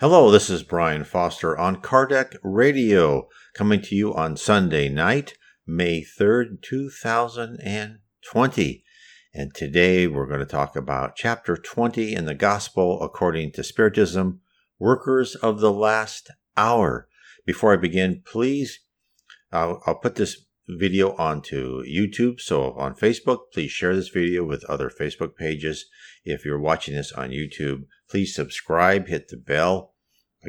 Hello, this is Brian Foster on Kardec Radio, coming to you on Sunday night, May 3rd, 2020. And today we're going to talk about chapter 20 in the Gospel according to Spiritism Workers of the Last Hour. Before I begin, please, I'll, I'll put this video onto YouTube. So on Facebook, please share this video with other Facebook pages. If you're watching this on YouTube, please subscribe, hit the bell,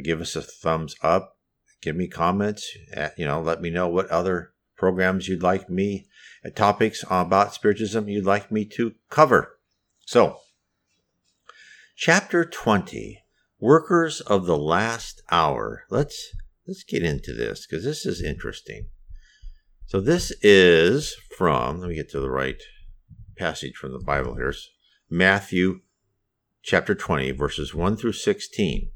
give us a thumbs up, give me comments, uh, you know, let me know what other programs you'd like me, uh, topics about Spiritism you'd like me to cover. So, chapter 20, Workers of the Last Hour. Let's let's get into this because this is interesting. So this is from, let me get to the right passage from the Bible here. Matthew chapter 20, verses 1 through 16.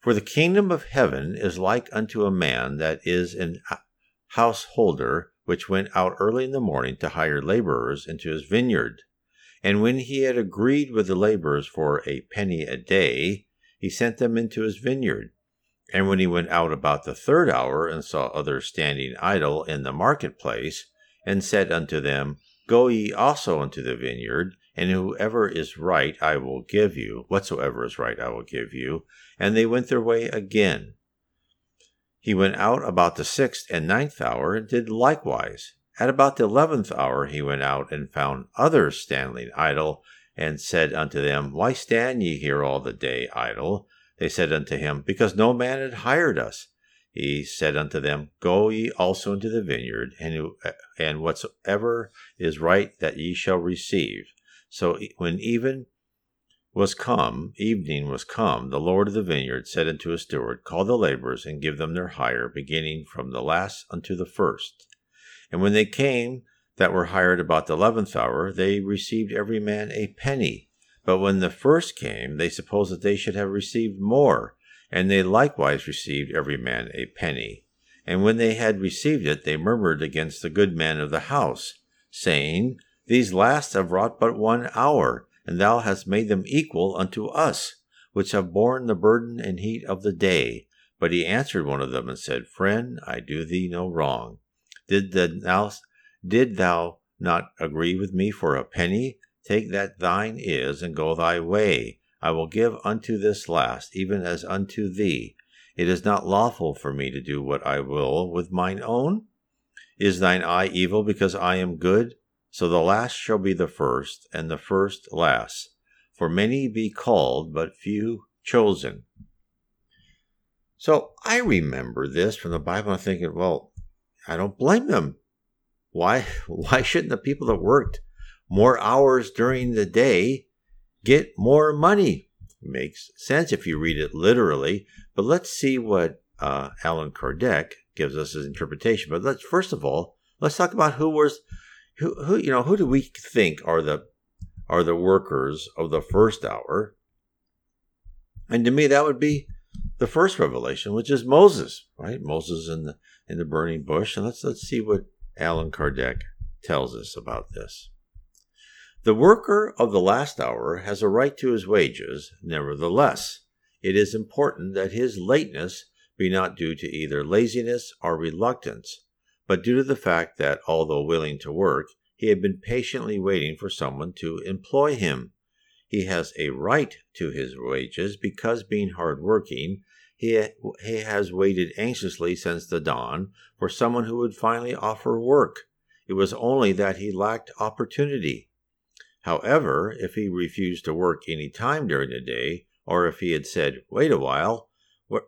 For the kingdom of heaven is like unto a man that is an householder, which went out early in the morning to hire laborers into his vineyard. And when he had agreed with the laborers for a penny a day, he sent them into his vineyard. And when he went out about the third hour and saw others standing idle in the marketplace, and said unto them, Go ye also into the vineyard, and whoever is right I will give you, whatsoever is right I will give you. And they went their way again. He went out about the sixth and ninth hour, and did likewise. At about the eleventh hour he went out and found others standing idle, and said unto them, Why stand ye here all the day idle? They said unto him, Because no man had hired us. He said unto them, Go ye also into the vineyard, and, and whatsoever is right that ye shall receive. So when even was come, evening was come, the Lord of the vineyard said unto his steward, Call the laborers, and give them their hire, beginning from the last unto the first. And when they came that were hired about the eleventh hour, they received every man a penny. But when the first came, they supposed that they should have received more, and they likewise received every man a penny. And when they had received it, they murmured against the good man of the house, saying, These last have wrought but one hour, and thou hast made them equal unto us, which have borne the burden and heat of the day. But he answered one of them and said, Friend, I do thee no wrong. Did thou, did thou not agree with me for a penny? Take that thine is, and go thy way. I will give unto this last, even as unto thee. It is not lawful for me to do what I will with mine own. Is thine eye evil because I am good? So the last shall be the first, and the first last. For many be called, but few chosen. So I remember this from the Bible. I'm thinking, well, I don't blame them. Why? Why shouldn't the people that worked more hours during the day, get more money. Makes sense if you read it literally, but let's see what uh, Allan Kardec gives us his interpretation. But let's first of all let's talk about who was who, who you know who do we think are the are the workers of the first hour? And to me, that would be the first revelation, which is Moses, right? Moses in the in the burning bush. And let's let's see what Allan Kardec tells us about this. The worker of the last hour has a right to his wages, nevertheless. It is important that his lateness be not due to either laziness or reluctance, but due to the fact that, although willing to work, he had been patiently waiting for someone to employ him. He has a right to his wages because, being hard working, he, he has waited anxiously since the dawn for someone who would finally offer work. It was only that he lacked opportunity. However, if he refused to work any time during the day, or if he had said, Wait a while,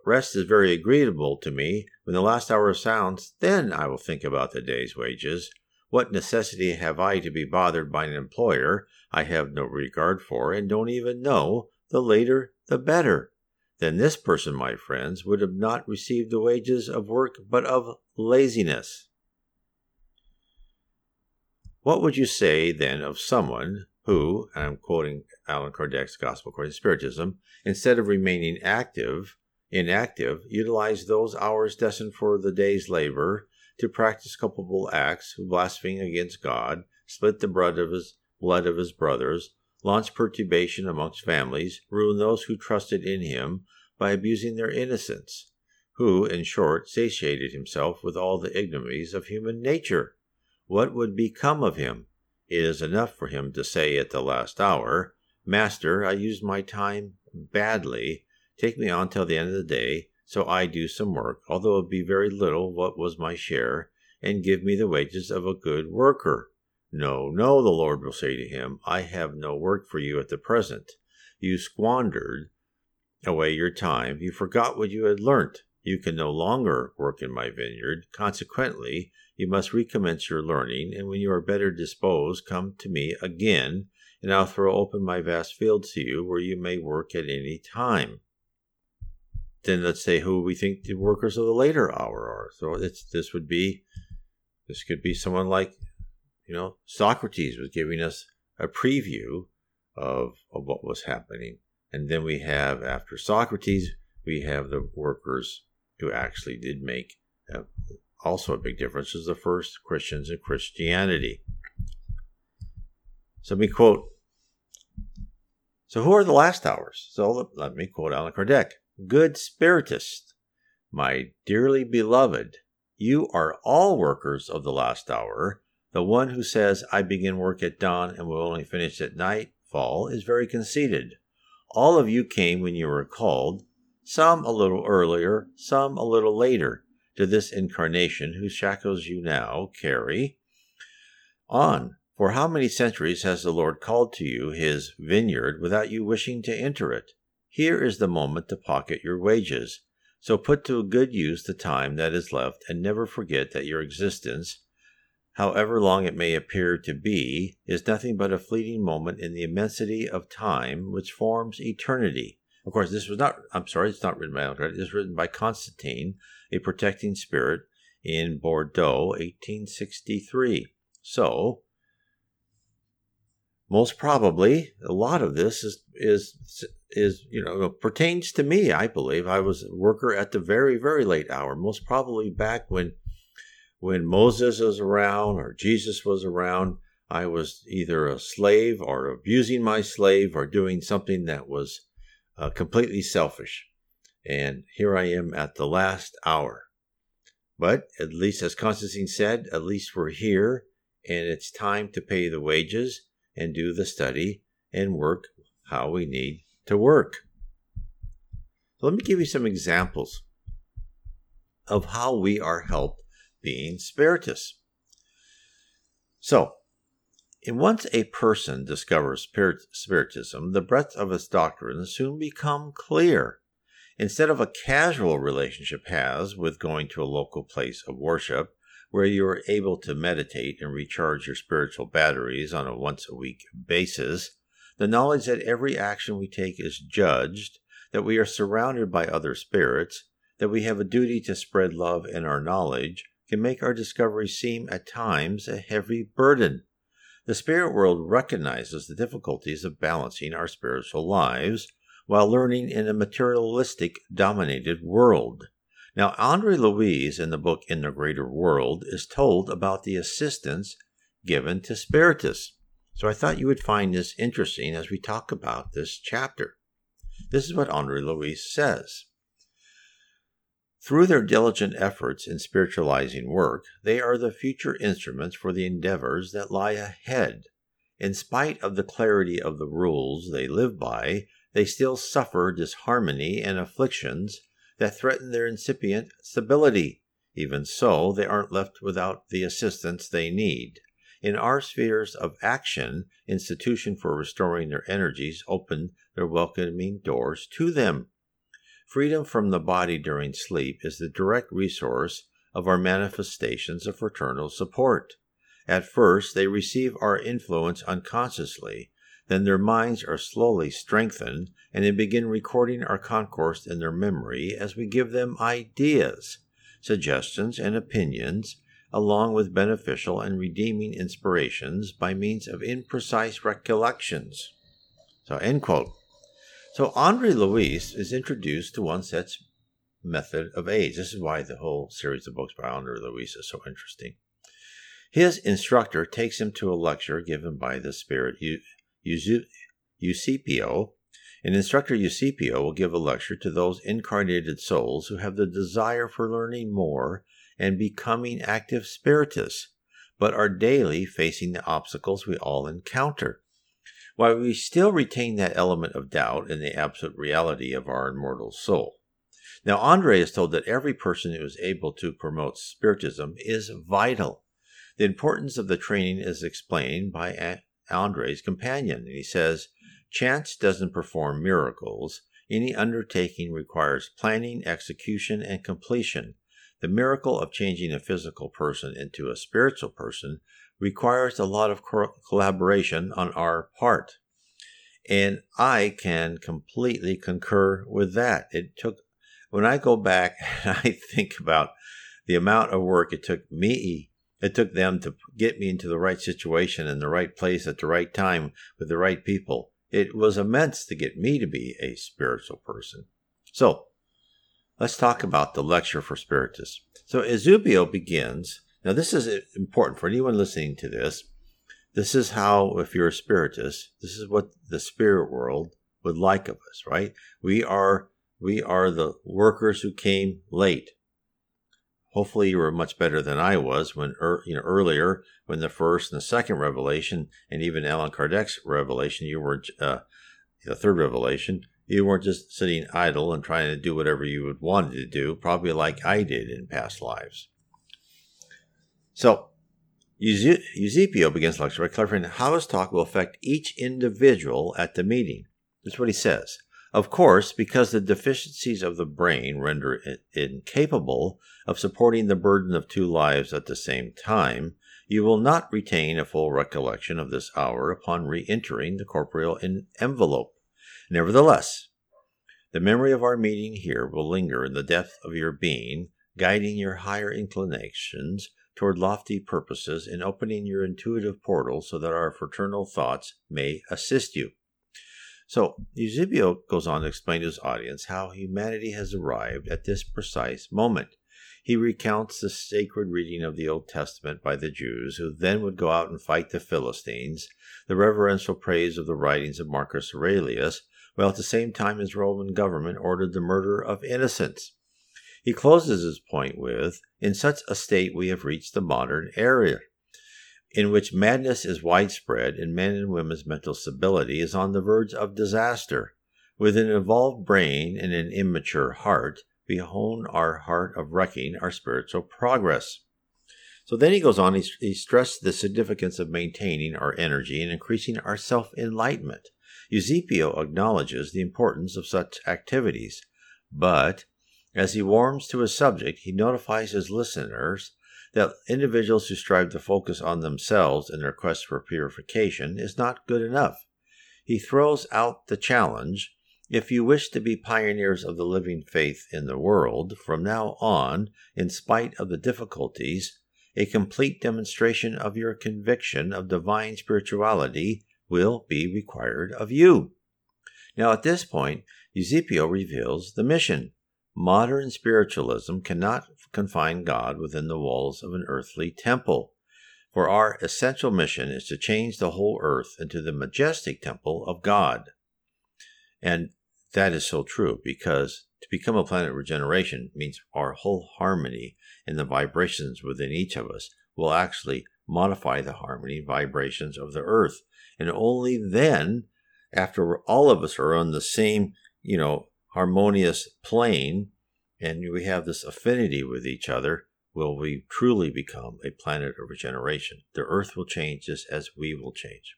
rest is very agreeable to me, when the last hour sounds, then I will think about the day's wages. What necessity have I to be bothered by an employer I have no regard for and don't even know? The later, the better. Then this person, my friends, would have not received the wages of work but of laziness. What would you say then of someone who, and I'm quoting Allan Kardec's Gospel according to Spiritism, instead of remaining active, inactive, utilize those hours destined for the day's labor to practice culpable acts, blaspheming against God, split the blood of his blood of his brothers, launch perturbation amongst families, ruin those who trusted in him by abusing their innocence, who, in short, satiated himself with all the ignominies of human nature. What would become of him? It is enough for him to say at the last hour, Master, I used my time badly. Take me on till the end of the day, so I do some work, although it be very little what was my share, and give me the wages of a good worker. No, no, the Lord will say to him, I have no work for you at the present. You squandered away your time. You forgot what you had learnt. You can no longer work in my vineyard. Consequently, you must recommence your learning, and when you are better disposed, come to me again, and I'll throw open my vast fields to you where you may work at any time. Then let's say who we think the workers of the later hour are. So it's this would be this could be someone like you know, Socrates was giving us a preview of, of what was happening. And then we have, after Socrates, we have the workers who actually did make a, also a big difference as the first Christians in Christianity. So let me quote. So who are the last hours? So let, let me quote Allan Kardec. Good spiritist, my dearly beloved, you are all workers of the last hour, the one who says, I begin work at dawn and will only finish at nightfall, is very conceited. All of you came when you were called, some a little earlier, some a little later, to this incarnation whose shackles you now carry on. For how many centuries has the Lord called to you his vineyard without you wishing to enter it? Here is the moment to pocket your wages. So put to good use the time that is left, and never forget that your existence however long it may appear to be, is nothing but a fleeting moment in the immensity of time which forms eternity. Of course, this was not, I'm sorry, it's not written by Alcott, it's written by Constantine, a protecting spirit in Bordeaux, 1863. So, most probably, a lot of this is, is, is, you know, pertains to me, I believe. I was a worker at the very, very late hour, most probably back when when Moses was around or Jesus was around, I was either a slave or abusing my slave or doing something that was uh, completely selfish. And here I am at the last hour. But at least, as Constantine said, at least we're here and it's time to pay the wages and do the study and work how we need to work. So let me give you some examples of how we are helped being spiritists. So, once a person discovers spirit, spiritism, the breadth of its doctrines soon become clear. Instead of a casual relationship has with going to a local place of worship, where you are able to meditate and recharge your spiritual batteries on a once a week basis, the knowledge that every action we take is judged, that we are surrounded by other spirits, that we have a duty to spread love in our knowledge, can make our discovery seem at times a heavy burden. The spirit world recognizes the difficulties of balancing our spiritual lives while learning in a materialistic dominated world. Now, Andre Luiz in the book In the Greater World is told about the assistance given to Spiritists. So I thought you would find this interesting as we talk about this chapter. This is what Andre Luiz says. Through their diligent efforts in spiritualizing work, they are the future instruments for the endeavors that lie ahead. In spite of the clarity of the rules they live by, they still suffer disharmony and afflictions that threaten their incipient stability. Even so, they aren't left without the assistance they need. In our spheres of action, institutions for restoring their energies open their welcoming doors to them. Freedom from the body during sleep is the direct resource of our manifestations of fraternal support. At first, they receive our influence unconsciously, then their minds are slowly strengthened, and they begin recording our concourse in their memory as we give them ideas, suggestions, and opinions, along with beneficial and redeeming inspirations by means of imprecise recollections. So, end quote. So Andre Luiz is introduced to one such method of aids. This is why the whole series of books by Andre Luiz is so interesting. His instructor takes him to a lecture given by the spirit Eusebio, an instructor Eusebio will give a lecture to those incarnated souls who have the desire for learning more and becoming active spiritists, but are daily facing the obstacles we all encounter. While we still retain that element of doubt in the absolute reality of our immortal soul. Now, Andre is told that every person who is able to promote Spiritism is vital. The importance of the training is explained by Andre's companion. And he says, Chance doesn't perform miracles. Any undertaking requires planning, execution, and completion. The miracle of changing a physical person into a spiritual person requires a lot of collaboration on our part. And I can completely concur with that. It took, when I go back and I think about the amount of work it took me, it took them to get me into the right situation in the right place at the right time with the right people. It was immense to get me to be a spiritual person. So, let's talk about the lecture for Spiritists. So, Eusebio begins. Now, this is important for anyone listening to this. This is how, if you're a Spiritist, this is what the spirit world would like of us, right? We are we are the workers who came late. Hopefully, you were much better than I was when er, you know earlier when the first and the second revelation, and even Allan Kardec's revelation, you were uh, the third revelation. You weren't just sitting idle and trying to do whatever you would wanted to do, probably like I did in past lives. So, Eusebio begins the lecture by clarifying how his talk will affect each individual at the meeting. That's what he says. Of course, because the deficiencies of the brain render it incapable of supporting the burden of two lives at the same time, you will not retain a full recollection of this hour upon re entering the corporeal envelope. Nevertheless, the memory of our meeting here will linger in the depth of your being, guiding your higher inclinations toward lofty purposes and opening your intuitive portal so that our fraternal thoughts may assist you. So, Eusebio goes on to explain to his audience how humanity has arrived at this precise moment. He recounts the sacred reading of the Old Testament by the Jews, who then would go out and fight the Philistines, the reverential praise of the writings of Marcus Aurelius, while at the same time his Roman government ordered the murder of innocents. He closes his point with In such a state we have reached the modern era, in which madness is widespread and men and women's mental stability is on the verge of disaster. With an evolved brain and an immature heart, we hone our heart of wrecking our spiritual progress. So then he goes on, he, he stressed the significance of maintaining our energy and increasing our self enlightenment. Eusebio acknowledges the importance of such activities, but as he warms to his subject, he notifies his listeners that individuals who strive to focus on themselves in their quest for purification is not good enough. He throws out the challenge if you wish to be pioneers of the living faith in the world, from now on, in spite of the difficulties, a complete demonstration of your conviction of divine spirituality will be required of you. Now, at this point, Eusebio reveals the mission. Modern spiritualism cannot confine God within the walls of an earthly temple, for our essential mission is to change the whole earth into the majestic temple of God. And that is so true because to become a planet regeneration means our whole harmony and the vibrations within each of us will actually modify the harmony vibrations of the earth. And only then, after all of us are on the same, you know, harmonious plane and we have this affinity with each other, will we truly become a planet of regeneration. The earth will change just as we will change.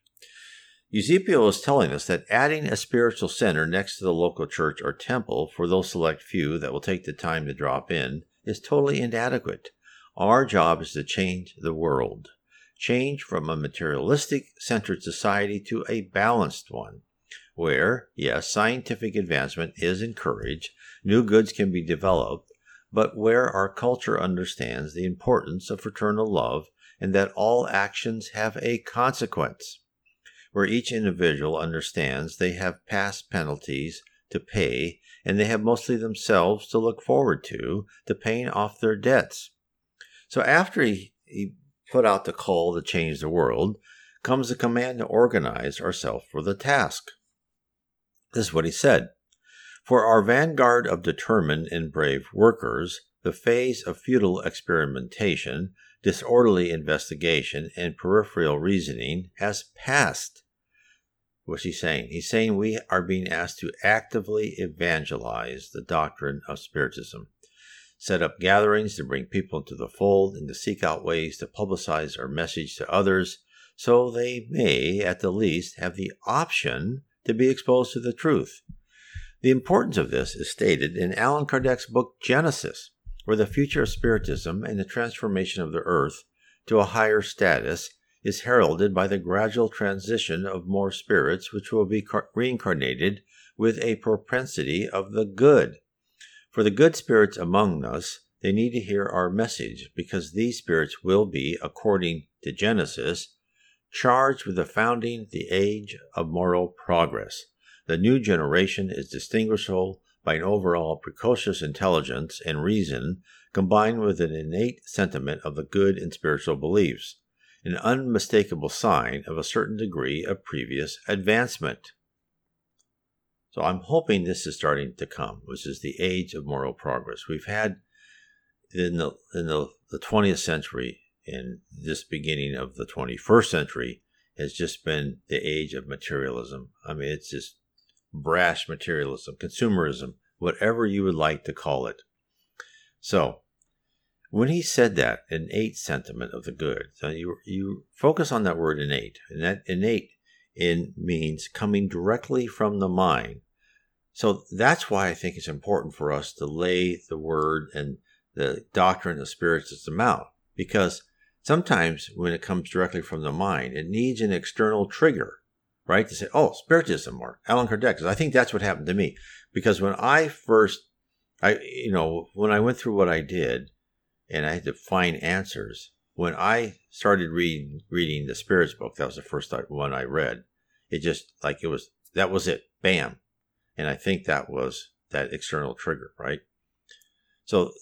Eusebio is telling us that adding a spiritual center next to the local church or temple for those select few that will take the time to drop in is totally inadequate. Our job is to change the world, change from a materialistic centered society to a balanced one where, yes, scientific advancement is encouraged, new goods can be developed, but where our culture understands the importance of fraternal love and that all actions have a consequence, where each individual understands they have past penalties to pay and they have mostly themselves to look forward to, to paying off their debts. So after he, he put out the call to change the world, comes the command to organize ourselves for the task. This is what he said. For our vanguard of determined and brave workers, the phase of futile experimentation, disorderly investigation, and peripheral reasoning has passed. What's he saying? He's saying we are being asked to actively evangelize the doctrine of Spiritism, set up gatherings to bring people into the fold, and to seek out ways to publicize our message to others so they may, at the least, have the option to be exposed to the truth. The importance of this is stated in Allan Kardec's book Genesis, where the future of Spiritism and the transformation of the earth to a higher status is heralded by the gradual transition of more spirits which will be reincarnated with a propensity of the good. For the good spirits among us, they need to hear our message because these spirits will be, according to Genesis, charged with the founding the age of moral progress. The new generation is distinguishable by an overall precocious intelligence and reason combined with an innate sentiment of the good in spiritual beliefs, an unmistakable sign of a certain degree of previous advancement. So I'm hoping this is starting to come, which is the age of moral progress. We've had in the in the, the 20th century and this beginning of the 21st century has just been the age of materialism. I mean, it's just brash materialism, consumerism, whatever you would like to call it. So, when he said that innate sentiment of the good, so you you focus on that word innate, and that innate in means coming directly from the mind. So that's why I think it's important for us to lay the word and the doctrine of spiritism out, because sometimes when it comes directly from the mind, it needs an external trigger right? To say, oh, Spiritism or Allan Kardec. Because I think that's what happened to me. Because when I first, I, you know, when I went through what I did and I had to find answers, when I started reading, reading the Spirits book, that was the first one I read. It just, like, it was, that was it. Bam. And I think that was that external trigger, right? So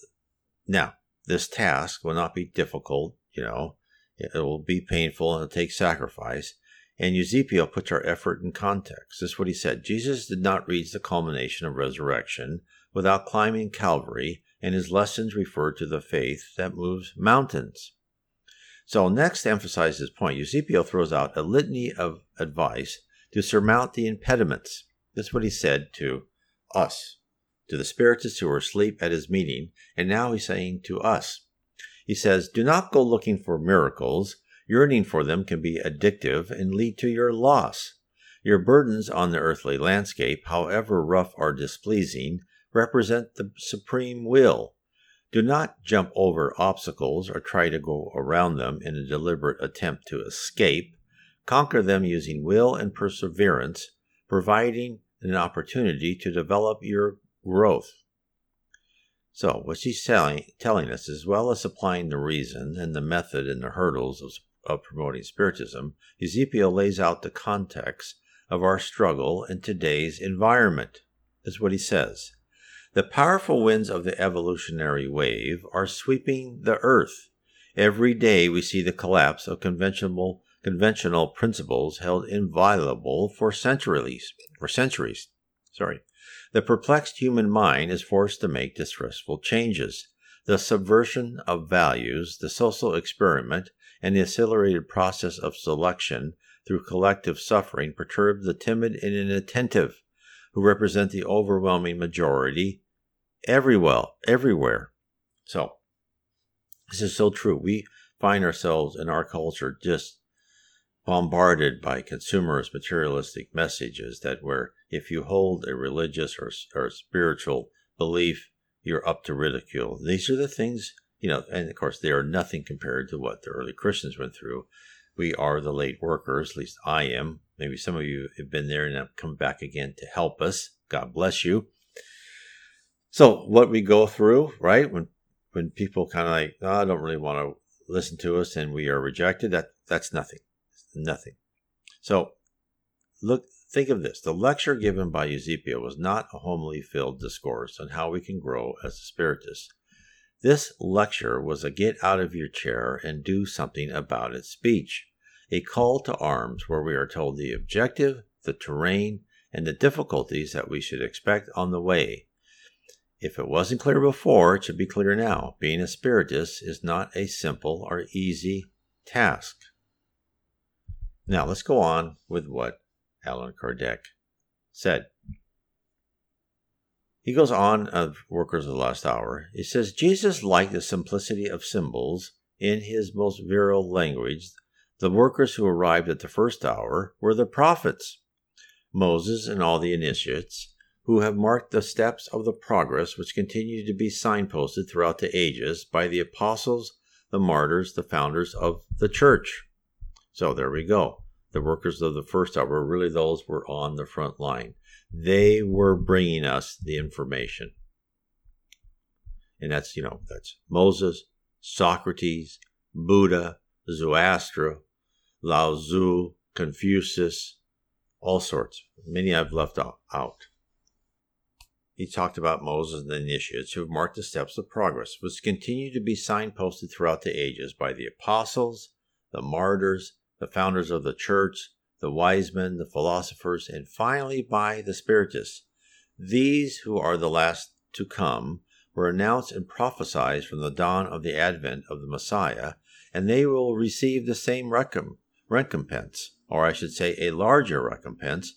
now, this task will not be difficult, you know, it will be painful and it'll take sacrifice. And Eusebio puts our effort in context. This is what he said Jesus did not reach the culmination of resurrection without climbing Calvary, and his lessons refer to the faith that moves mountains. So, next to emphasize his point, Eusebio throws out a litany of advice to surmount the impediments. This is what he said to us, to the spiritists who were asleep at his meeting, and now he's saying to us. He says, Do not go looking for miracles Yearning for them can be addictive and lead to your loss. Your burdens on the earthly landscape, however rough or displeasing, represent the supreme will. Do not jump over obstacles or try to go around them in a deliberate attempt to escape. Conquer them using will and perseverance, providing an opportunity to develop your growth. So, what she's telling, telling us, as well as supplying the reason and the method and the hurdles of of promoting Spiritism, Eusebio lays out the context of our struggle in today's environment. Is what he says. The powerful winds of the evolutionary wave are sweeping the earth. Every day we see the collapse of conventional conventional principles held inviolable for centuries. For centuries. Sorry. The perplexed human mind is forced to make distressful changes. The subversion of values, the social experiment, and the accelerated process of selection through collective suffering perturb the timid and inattentive, who represent the overwhelming majority everywhere. everywhere. So, this is so true. We find ourselves in our culture just bombarded by consumerist materialistic messages that where if you hold a religious or, or spiritual belief, you're up to ridicule. These are the things you know, and of course, they are nothing compared to what the early Christians went through. We are the late workers, at least I am. Maybe some of you have been there and have come back again to help us. God bless you. So, what we go through, right? When when people kind of like, oh, I don't really want to listen to us, and we are rejected. That that's nothing, nothing. So, look, think of this: the lecture given by Eusebio was not a homily-filled discourse on how we can grow as a spiritist. This lecture was a get out of your chair and do something about it speech, a call to arms where we are told the objective, the terrain, and the difficulties that we should expect on the way. If it wasn't clear before, it should be clear now. Being a spiritist is not a simple or easy task. Now let's go on with what Allan Kardec said. He goes on of Workers of the Last Hour. He says, Jesus liked the simplicity of symbols in his most virile language. The workers who arrived at the first hour were the prophets, Moses and all the initiates, who have marked the steps of the progress which continue to be signposted throughout the ages by the apostles, the martyrs, the founders of the church. So there we go. The workers of the first hour, really those were on the front line. They were bringing us the information. And that's, you know, that's Moses, Socrates, Buddha, Zoroaster, Lao Tzu, Confucius, all sorts. Many I've left out. He talked about Moses and the initiates who have marked the steps of progress, which continue to be signposted throughout the ages by the apostles, the martyrs, the founders of the church, the wise men, the philosophers, and finally by the spiritists. These, who are the last to come, were announced and prophesied from the dawn of the advent of the Messiah, and they will receive the same recompense, or I should say a larger recompense.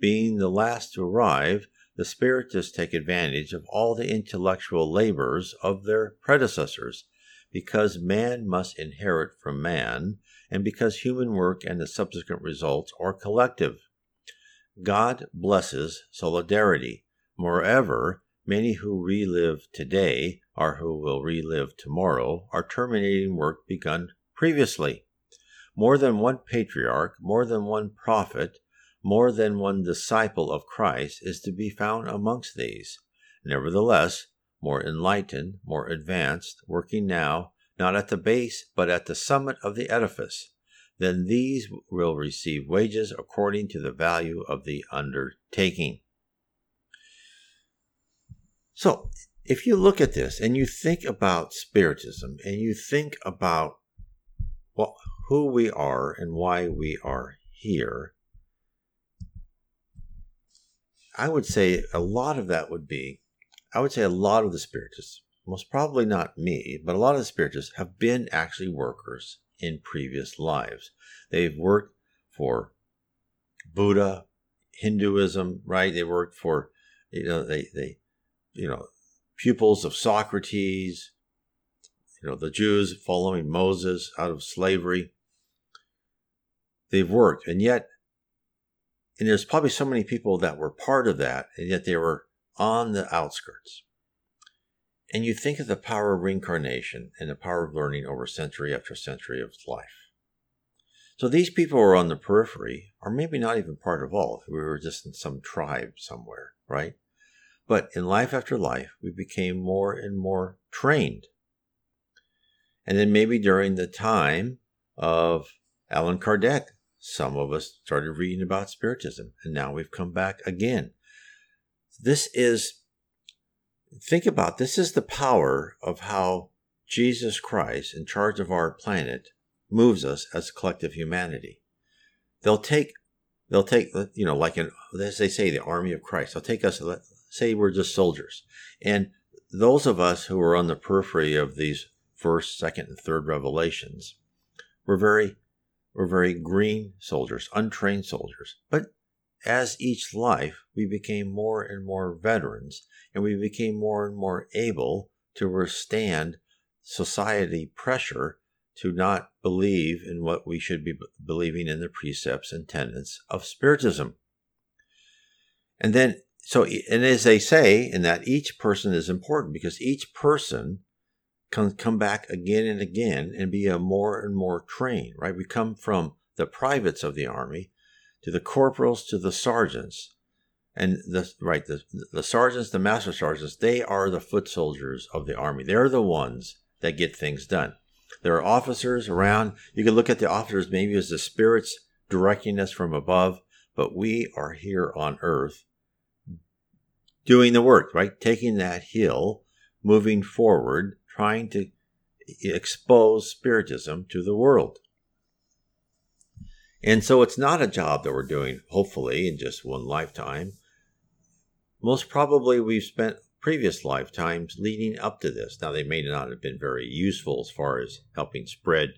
Being the last to arrive, the Spiritists take advantage of all the intellectual labors of their predecessors, because man must inherit from man, and because human work and the subsequent results are collective. God blesses solidarity. Moreover, many who relive today, or who will relive tomorrow, are terminating work begun previously. More than one patriarch, more than one prophet, more than one disciple of Christ is to be found amongst these. Nevertheless, more enlightened, more advanced, working now not at the base, but at the summit of the edifice, then these will receive wages according to the value of the undertaking. So, if you look at this and you think about Spiritism and you think about well, who we are and why we are here, I would say a lot of that would be, I would say a lot of the Spiritists most probably not me, but a lot of spiritists have been actually workers in previous lives. They've worked for Buddha, Hinduism, right? They worked for, you know, they, they, you know, pupils of Socrates, you know, the Jews following Moses out of slavery. They've worked, and yet, and there's probably so many people that were part of that, and yet they were on the outskirts. And you think of the power of reincarnation and the power of learning over century after century of life. So these people are on the periphery, or maybe not even part of all. We were just in some tribe somewhere, right? But in life after life, we became more and more trained. And then maybe during the time of Allan Kardec, some of us started reading about Spiritism, and now we've come back again. This is think about this is the power of how Jesus Christ, in charge of our planet, moves us as collective humanity. They'll take, they'll take, you know, like an, as they say, the army of Christ. They'll take us, say we're just soldiers. And those of us who are on the periphery of these first, second, and third revelations, we're very, we're very green soldiers, untrained soldiers. But as each life, we became more and more veterans, and we became more and more able to withstand society pressure to not believe in what we should be believing in the precepts and tenets of Spiritism. And then, so, and as they say, in that each person is important because each person can come back again and again and be a more and more trained, right? We come from the privates of the army to the corporals, to the sergeants. And the right, the, the sergeants, the master sergeants, they are the foot soldiers of the army. They're the ones that get things done. There are officers around. You can look at the officers maybe as the spirits directing us from above, but we are here on earth doing the work, right? Taking that hill, moving forward, trying to expose spiritism to the world. And so it's not a job that we're doing, hopefully, in just one lifetime. Most probably, we've spent previous lifetimes leading up to this. Now, they may not have been very useful as far as helping spread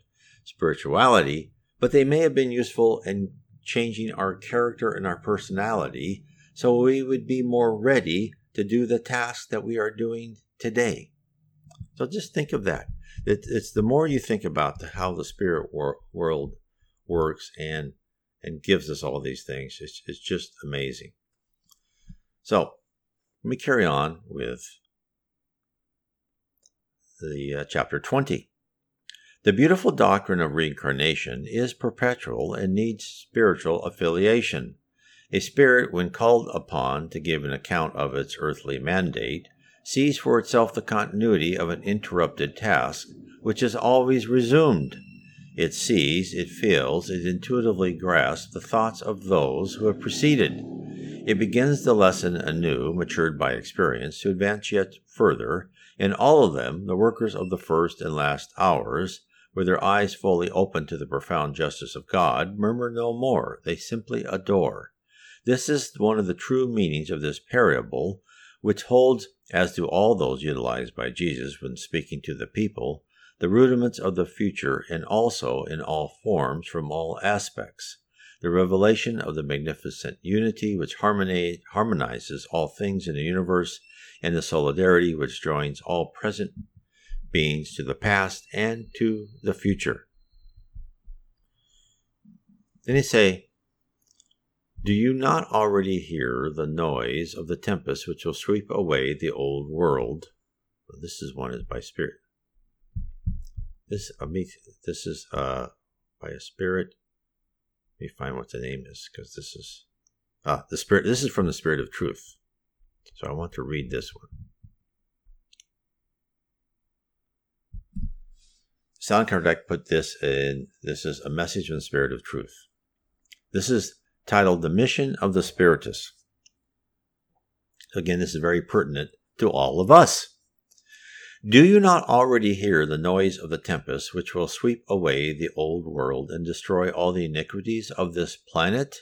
spirituality, but they may have been useful in changing our character and our personality so we would be more ready to do the task that we are doing today. So just think of that. it's the more you think about the, how the spirit wor- world works and and gives us all these things, it's, it's just amazing. So let me carry on with the uh, chapter 20. The beautiful doctrine of reincarnation is perpetual and needs spiritual affiliation. A spirit, when called upon to give an account of its earthly mandate, sees for itself the continuity of an interrupted task, which is always resumed. It sees, it feels, it intuitively grasps the thoughts of those who have preceded. It begins the lesson anew, matured by experience, to advance yet further. In all of them, the workers of the first and last hours, with their eyes fully open to the profound justice of God, murmur no more, they simply adore. This is one of the true meanings of this parable, which holds, as do all those utilized by Jesus when speaking to the people, the rudiments of the future and also in all forms from all aspects. The revelation of the magnificent unity which harmonizes all things in the universe and the solidarity which joins all present beings to the past and to the future. Then he say, Do you not already hear the noise of the tempest which will sweep away the old world? This is one is by spirit. This uh, this is uh, by a spirit. Let me find what the name is because this is ah the spirit. This is from the spirit of truth. So I want to read this one. Sound Kardec put this in, this is a message from the Spirit of Truth. This is titled The Mission of the Spiritists. Again, this is very pertinent to all of us. Do you not already hear the noise of the tempest which will sweep away the old world and destroy all the iniquities of this planet?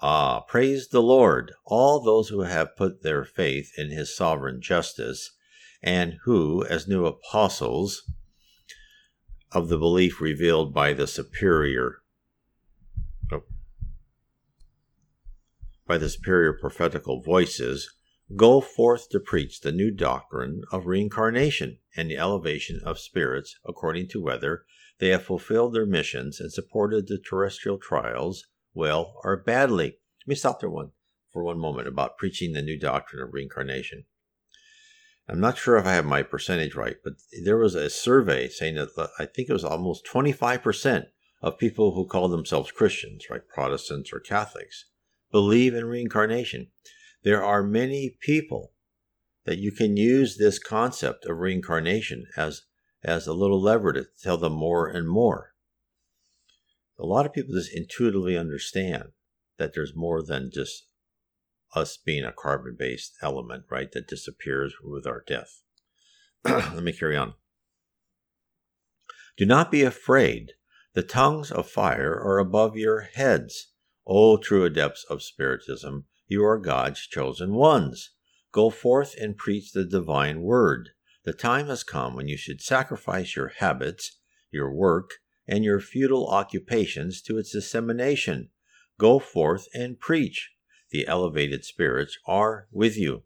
Ah, praise the Lord, all those who have put their faith in his sovereign justice, and who, as new apostles, of the belief revealed by the superior oh, by the superior prophetical voices go forth to preach the new doctrine of reincarnation and the elevation of spirits according to whether they have fulfilled their missions and supported the terrestrial trials well or badly. Let me stop there one for one moment about preaching the new doctrine of reincarnation. I'm not sure if I have my percentage right, but there was a survey saying that uh, I think it was almost 25% of people who call themselves Christians, right, Protestants or Catholics, believe in reincarnation. There are many people that you can use this concept of reincarnation as as a little lever to tell them more and more. A lot of people just intuitively understand that there's more than just us being a carbon based element, right, that disappears with our death. Let me carry on. Do not be afraid. The tongues of fire are above your heads. O true adepts of Spiritism, you are God's chosen ones. Go forth and preach the divine word. The time has come when you should sacrifice your habits, your work, and your feudal occupations to its dissemination. Go forth and preach the elevated spirits, are with you.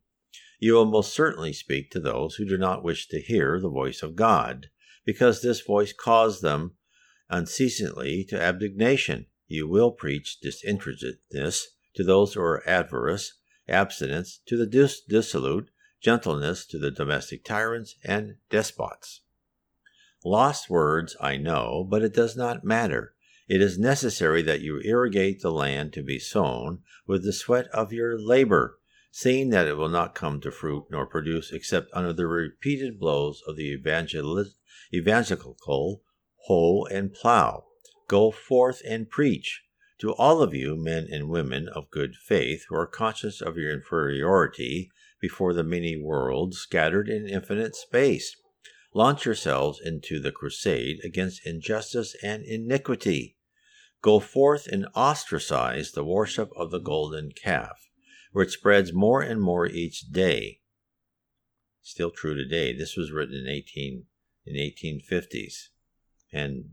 You will most certainly speak to those who do not wish to hear the voice of God, because this voice caused them unceasingly to abnegation. You will preach disinterestedness to those who are avarice, abstinence to the dis- dissolute, gentleness to the domestic tyrants and despots. Lost words, I know, but it does not matter. It is necessary that you irrigate the land to be sown with the sweat of your labor, seeing that it will not come to fruit nor produce except under the repeated blows of the evangelical hoe and plow. Go forth and preach. To all of you, men and women of good faith, who are conscious of your inferiority before the many worlds scattered in infinite space, launch yourselves into the crusade against injustice and iniquity. Go forth and ostracize the worship of the golden calf, it spreads more and more each day. Still true today. This was written in 18 in 1850s, and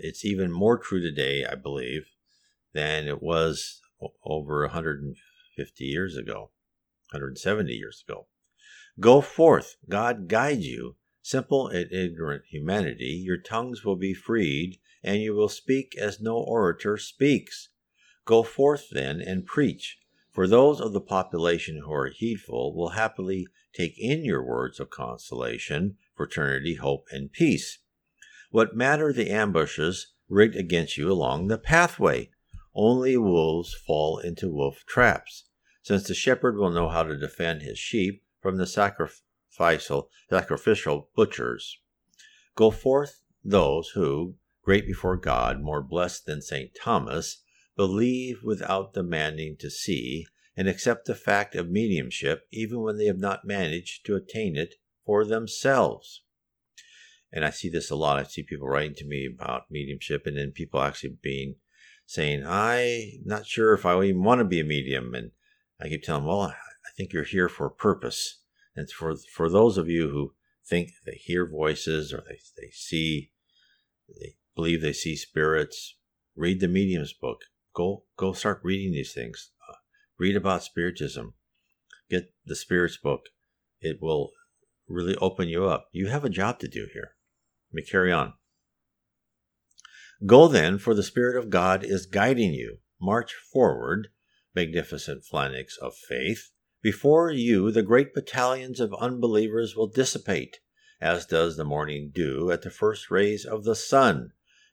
it's even more true today, I believe, than it was over 150 years ago, 170 years ago. Go forth, God guide you, simple and ignorant humanity, your tongues will be freed, and you will speak as no orator speaks. Go forth then and preach, for those of the population who are heedful will happily take in your words of consolation, fraternity, hope, and peace. What matter the ambushes rigged against you along the pathway? Only wolves fall into wolf traps, since the shepherd will know how to defend his sheep from the sacrificial, sacrificial butchers. Go forth those who, great before God, more blessed than St. Thomas, believe without demanding to see, and accept the fact of mediumship even when they have not managed to attain it for themselves. And I see this a lot. I see people writing to me about mediumship, and then people actually being saying, I'm not sure if I even want to be a medium. And I keep telling them, well, I think you're here for a purpose. And for for those of you who think they hear voices or they, they see, they believe they see spirits, read the medium's book. Go go start reading these things. Uh, read about spiritism. Get the spirits book. It will really open you up. You have a job to do here. Let me carry on. Go then, for the Spirit of God is guiding you. March forward, magnificent phalanx of faith. Before you, the great battalions of unbelievers will dissipate, as does the morning dew at the first rays of the sun.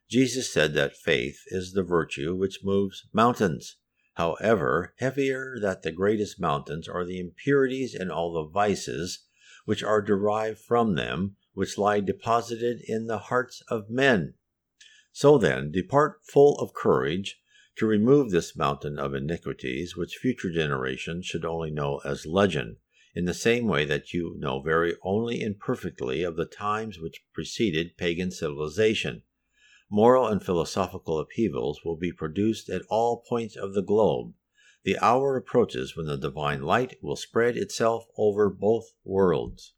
Jesus said that faith is the virtue which moves mountains. However, heavier than the greatest mountains are the impurities and all the vices which are derived from them, which lie deposited in the hearts of men. So then, depart full of courage to remove this mountain of iniquities, which future generations should only know as legend, in the same way that you know very only imperfectly of the times which preceded pagan civilization. Moral and philosophical upheavals will be produced at all points of the globe. The hour approaches when the divine light will spread itself over both worlds.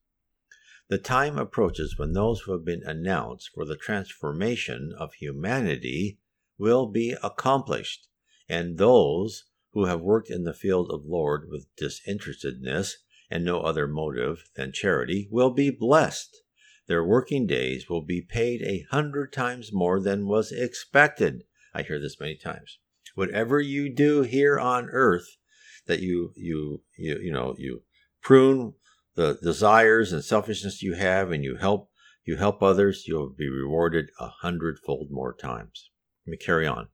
The time approaches when those who have been announced for the transformation of humanity will be accomplished, and those who have worked in the field of Lord with disinterestedness and no other motive than charity will be blessed. Their working days will be paid a hundred times more than was expected. I hear this many times. Whatever you do here on earth, that you you you you know you prune the desires and selfishness you have, and you help you help others, you'll be rewarded a hundredfold more times. Let me carry on.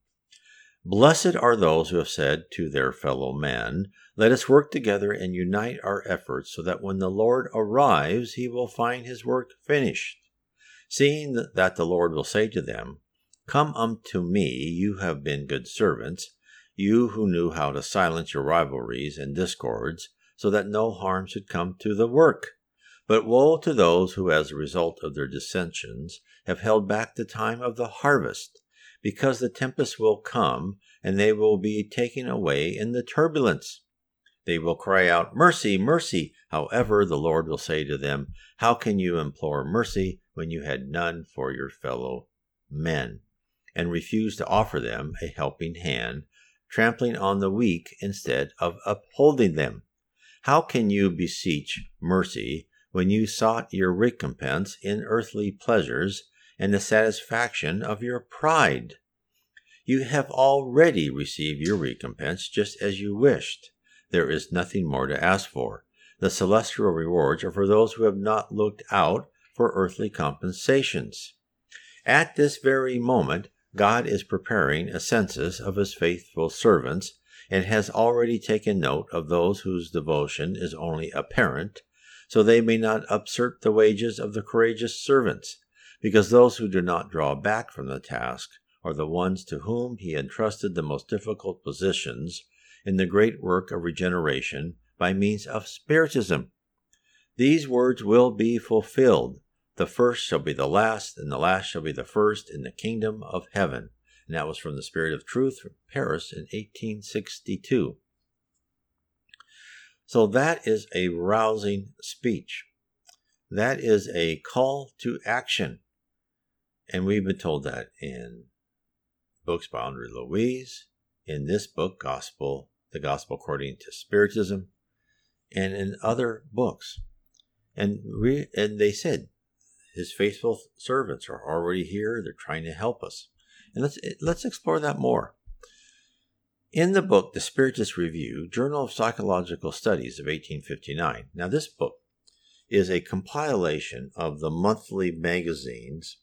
Blessed are those who have said to their fellow men, Let us work together and unite our efforts, so that when the Lord arrives, he will find his work finished. Seeing that the Lord will say to them, Come unto me, you have been good servants, you who knew how to silence your rivalries and discords, so that no harm should come to the work. But woe to those who, as a result of their dissensions, have held back the time of the harvest because the tempest will come, and they will be taken away in the turbulence. They will cry out, Mercy, mercy! However, the Lord will say to them, How can you implore mercy when you had none for your fellow men? And refuse to offer them a helping hand, trampling on the weak instead of upholding them. How can you beseech mercy when you sought your recompense in earthly pleasures and the satisfaction of your pride. You have already received your recompense just as you wished. There is nothing more to ask for. The celestial rewards are for those who have not looked out for earthly compensations. At this very moment, God is preparing a census of his faithful servants and has already taken note of those whose devotion is only apparent, so they may not usurp the wages of the courageous servants because those who do not draw back from the task are the ones to whom he entrusted the most difficult positions in the great work of regeneration by means of Spiritism. These words will be fulfilled. The first shall be the last, and the last shall be the first in the kingdom of heaven. And that was from The Spirit of Truth from Paris in 1862. So that is a rousing speech. That is a call to action. And we've been told that in books by Andre Luiz, in this book, Gospel, The Gospel According to Spiritism, and in other books. And re- and they said his faithful servants are already here. They're trying to help us. And let's let's explore that more. In the book, The Spiritist Review, Journal of Psychological Studies of 1859. Now, this book is a compilation of the monthly magazines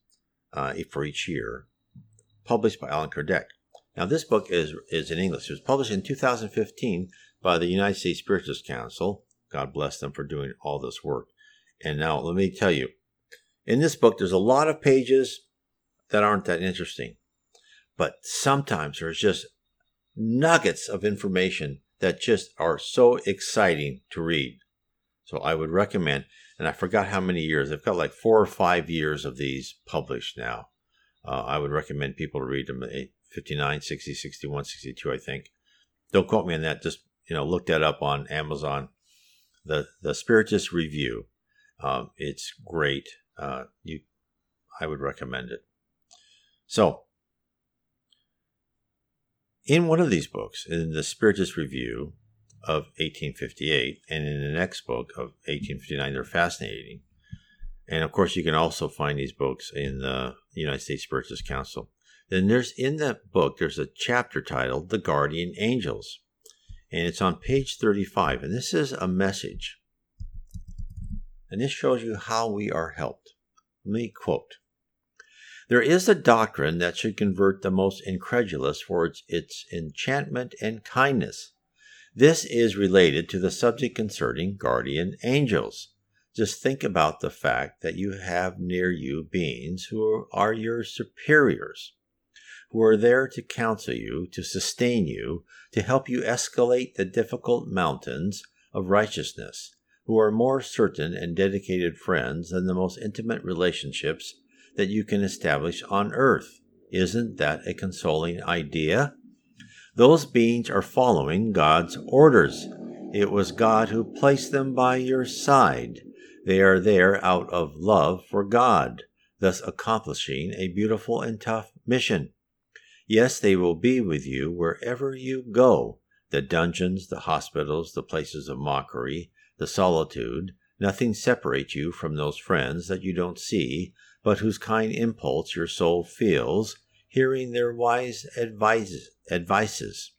uh, for each year, published by Allan Kardec. Now, this book is, is in English. It was published in 2015 by the United States Spiritist Council. God bless them for doing all this work. And now, let me tell you, in this book, there's a lot of pages that aren't that interesting. But sometimes there's just nuggets of information that just are so exciting to read. So I would recommend, and I forgot how many years, I've got like four or five years of these published now. Uh, I would recommend people to read them 59, 60, 61, 62, I think. Don't quote me on that. Just, you know, look that up on Amazon. The, the Spiritist Review. Um, it's great. Uh, you, I would recommend it. So, in one of these books, in the Spiritist Review of 1858, and in the next book of 1859, they're fascinating. And of course, you can also find these books in the United States Spiritist Council. Then there's in that book, there's a chapter titled The Guardian Angels. And it's on page 35. And this is a message. And this shows you how we are helped. Let me quote there is a doctrine that should convert the most incredulous for its, its enchantment and kindness. This is related to the subject concerning guardian angels. Just think about the fact that you have near you beings who are your superiors, who are there to counsel you, to sustain you, to help you escalate the difficult mountains of righteousness, who are more certain and dedicated friends than the most intimate relationships that you can establish on earth. Isn't that a consoling idea? Those beings are following God's orders. It was God who placed them by your side. They are there out of love for God, thus accomplishing a beautiful and tough mission. Yes, they will be with you wherever you go the dungeons, the hospitals, the places of mockery, the solitude. Nothing separates you from those friends that you don't see, but whose kind impulse your soul feels, hearing their wise advices. advices.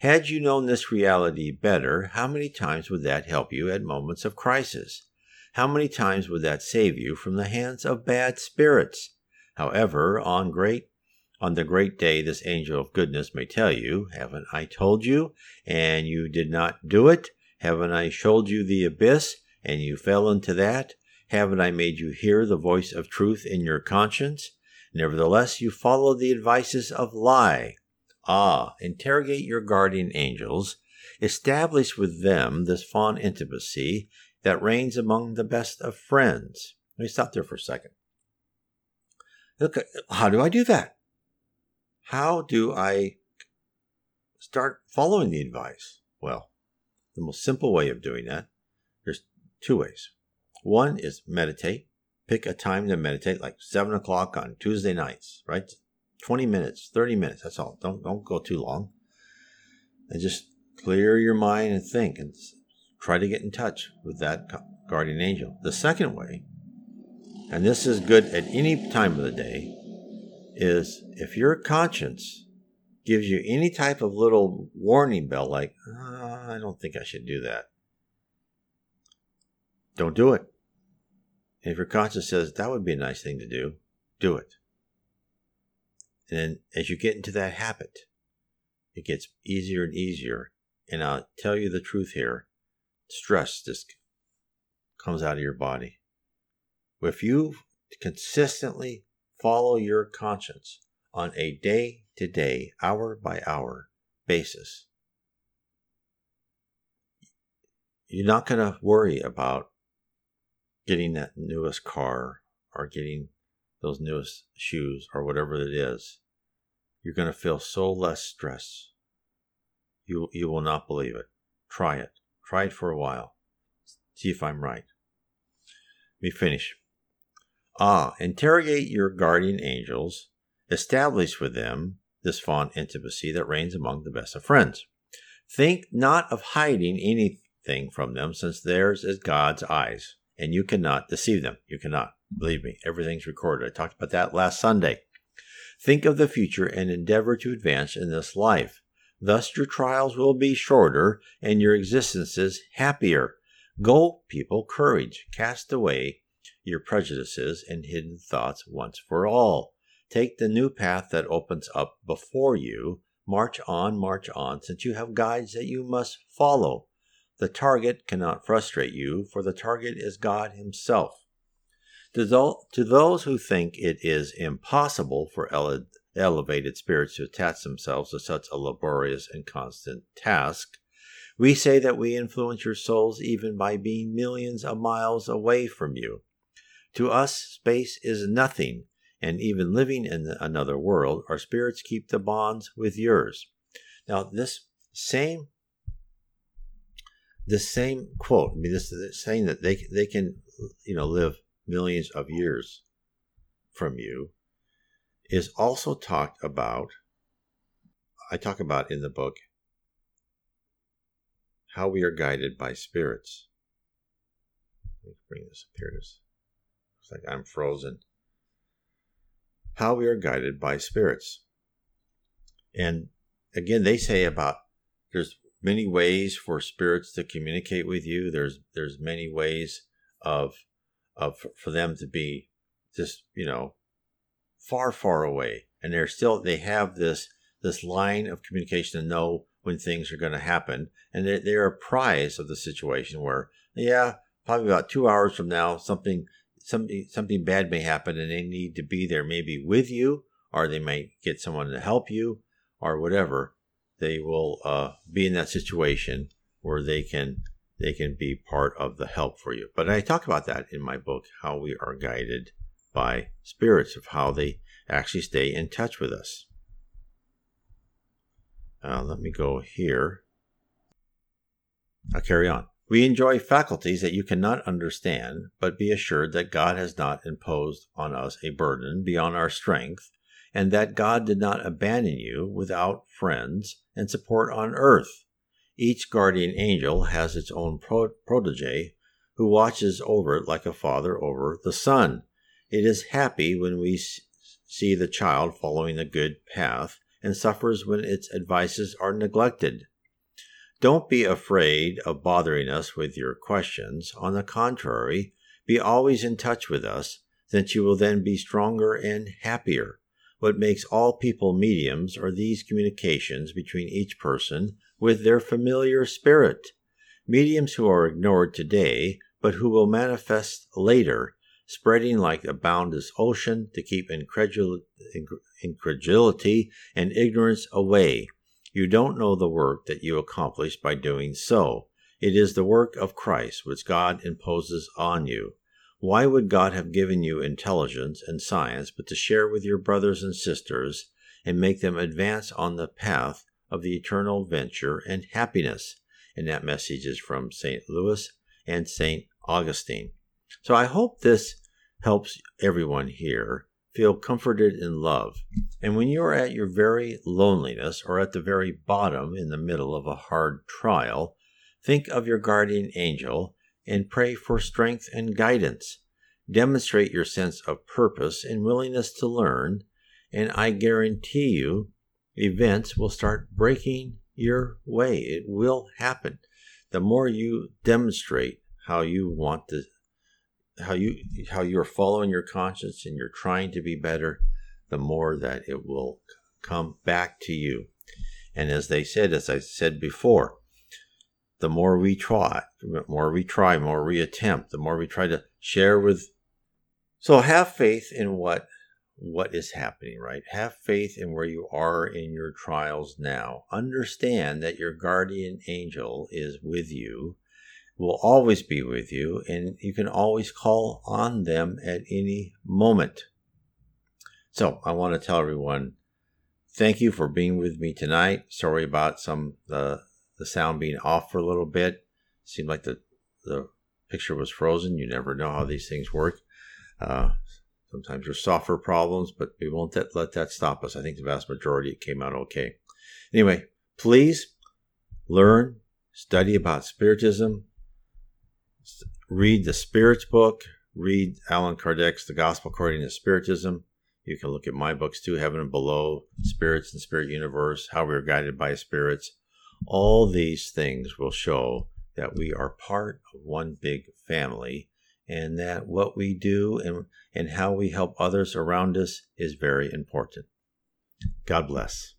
Had you known this reality better, how many times would that help you at moments of crisis? How many times would that save you from the hands of bad spirits? However, on great on the great day this angel of goodness may tell you, Haven't I told you, and you did not do it? Haven't I showed you the abyss, and you fell into that? Haven't I made you hear the voice of truth in your conscience? Nevertheless, you follow the advices of lie. Ah, interrogate your guardian angels. Establish with them this fond intimacy that reigns among the best of friends. Let me stop there for a second. Look, how do I do that? How do I start following the advice? Well, the most simple way of doing that, there's two ways. One is meditate. Pick a time to meditate, like seven o'clock on Tuesday nights, right? 20 minutes, 30 minutes. That's all. Don't, don't go too long. And just clear your mind and think and try to get in touch with that guardian angel. The second way, and this is good at any time of the day, is if your conscience gives you any type of little warning bell, like, oh, I don't think I should do that, don't do it. And if your conscience says that would be a nice thing to do, do it. And then as you get into that habit, it gets easier and easier. And I'll tell you the truth here stress just comes out of your body. If you consistently follow your conscience on a day to day, hour by hour basis, you're not going to worry about getting that newest car or getting those newest shoes or whatever it is. you're going to feel so less stress. You, you will not believe it. Try it. Try it for a while. See if I'm right. Let me finish. Ah, interrogate your guardian angels. Establish with them this fond intimacy that reigns among the best of friends. Think not of hiding anything from them, since theirs is God's eyes, and you cannot deceive them. You cannot. Believe me, everything's recorded. I talked about that last Sunday. Think of the future and endeavor to advance in this life. Thus your trials will be shorter and your existences happier. Go, people, courage. Cast away your prejudices and hidden thoughts once for all. Take the new path that opens up before you. March on, march on, since you have guides that you must follow. The target cannot frustrate you, for the target is God Himself. To, those who think it is impossible for ele- elevated spirits to attach themselves to such a laborious and constant task, we say that we influence your souls even by being millions of miles away from you. To us, space is nothing, and even living in another world, our spirits keep the bonds with yours. Now, this same this same quote, I mean, this is saying that they they can, you know, live millions of years from you, is also talked about. I talk about in the book how we are guided by spirits. Let me bring this up here. It's like I'm frozen. How we are guided by spirits. And again, they say about there's many ways for spirits to communicate with you. There's there's many ways of of for them to be just you know far far away, and they're still they have this this line of communication to know when things are going to happen, and they're, they're apprised of the situation where yeah probably about two hours from now something something something bad may happen and they need to be there maybe with you or they might get someone to help you or whatever they will uh, be in that situation where they can they can be part of the help for you. But I talk about that in my book, how we are guided by spirits, of how they actually stay in touch with us. Uh, let me go here. I'll carry on. We enjoy faculties that you cannot understand, but be assured that God has not imposed on us a burden beyond our strength, and that God did not abandon you without friends and support on earth. Each guardian angel has its own pro- protege who watches over it like a father over the son. It is happy when we see the child following the good path and suffers when its advices are neglected. Don't be afraid of bothering us with your questions. On the contrary, be always in touch with us, since you will then be stronger and happier. What makes all people mediums are these communications between each person with their familiar spirit. Mediums who are ignored today, but who will manifest later, spreading like a boundless ocean to keep incredul- incredulity and ignorance away. You don't know the work that you accomplish by doing so. It is the work of Christ which God imposes on you. Why would God have given you intelligence and science but to share with your brothers and sisters and make them advance on the path of the eternal venture and happiness? And that message is from St. Louis and St. Augustine. So I hope this helps everyone here feel comforted in love. And when you are at your very loneliness or at the very bottom in the middle of a hard trial, think of your guardian angel and pray for strength and guidance. Demonstrate your sense of purpose and willingness to learn, and I guarantee you, events will start breaking your way. It will happen. The more you demonstrate how you want to how you how you're following your conscience and you're trying to be better, the more that it will come back to you. And as they said, as I said before, the more we try, the more we try, more we attempt, the more we try to share with. So have faith in what what is happening, right? Have faith in where you are in your trials now. Understand that your guardian angel is with you, will always be with you, and you can always call on them at any moment. So I want to tell everyone thank you for being with me tonight. Sorry about some uh, the sound being off for a little bit. Seemed like the the picture was frozen. You never know how these things work. Uh, sometimes there's software problems, but we won't let, that stop us. I think the vast majority it came out okay. Anyway, please learn, study about Spiritism, read the Spirits book, read Allan Kardec's The Gospel According to Spiritism. You can look at my books too, Heaven and Below, Spirits and Spirit Universe, How We Are Guided by Spirits. All these things will show that we are part of one big family and that what we do and, and how we help others around us is very important. God bless.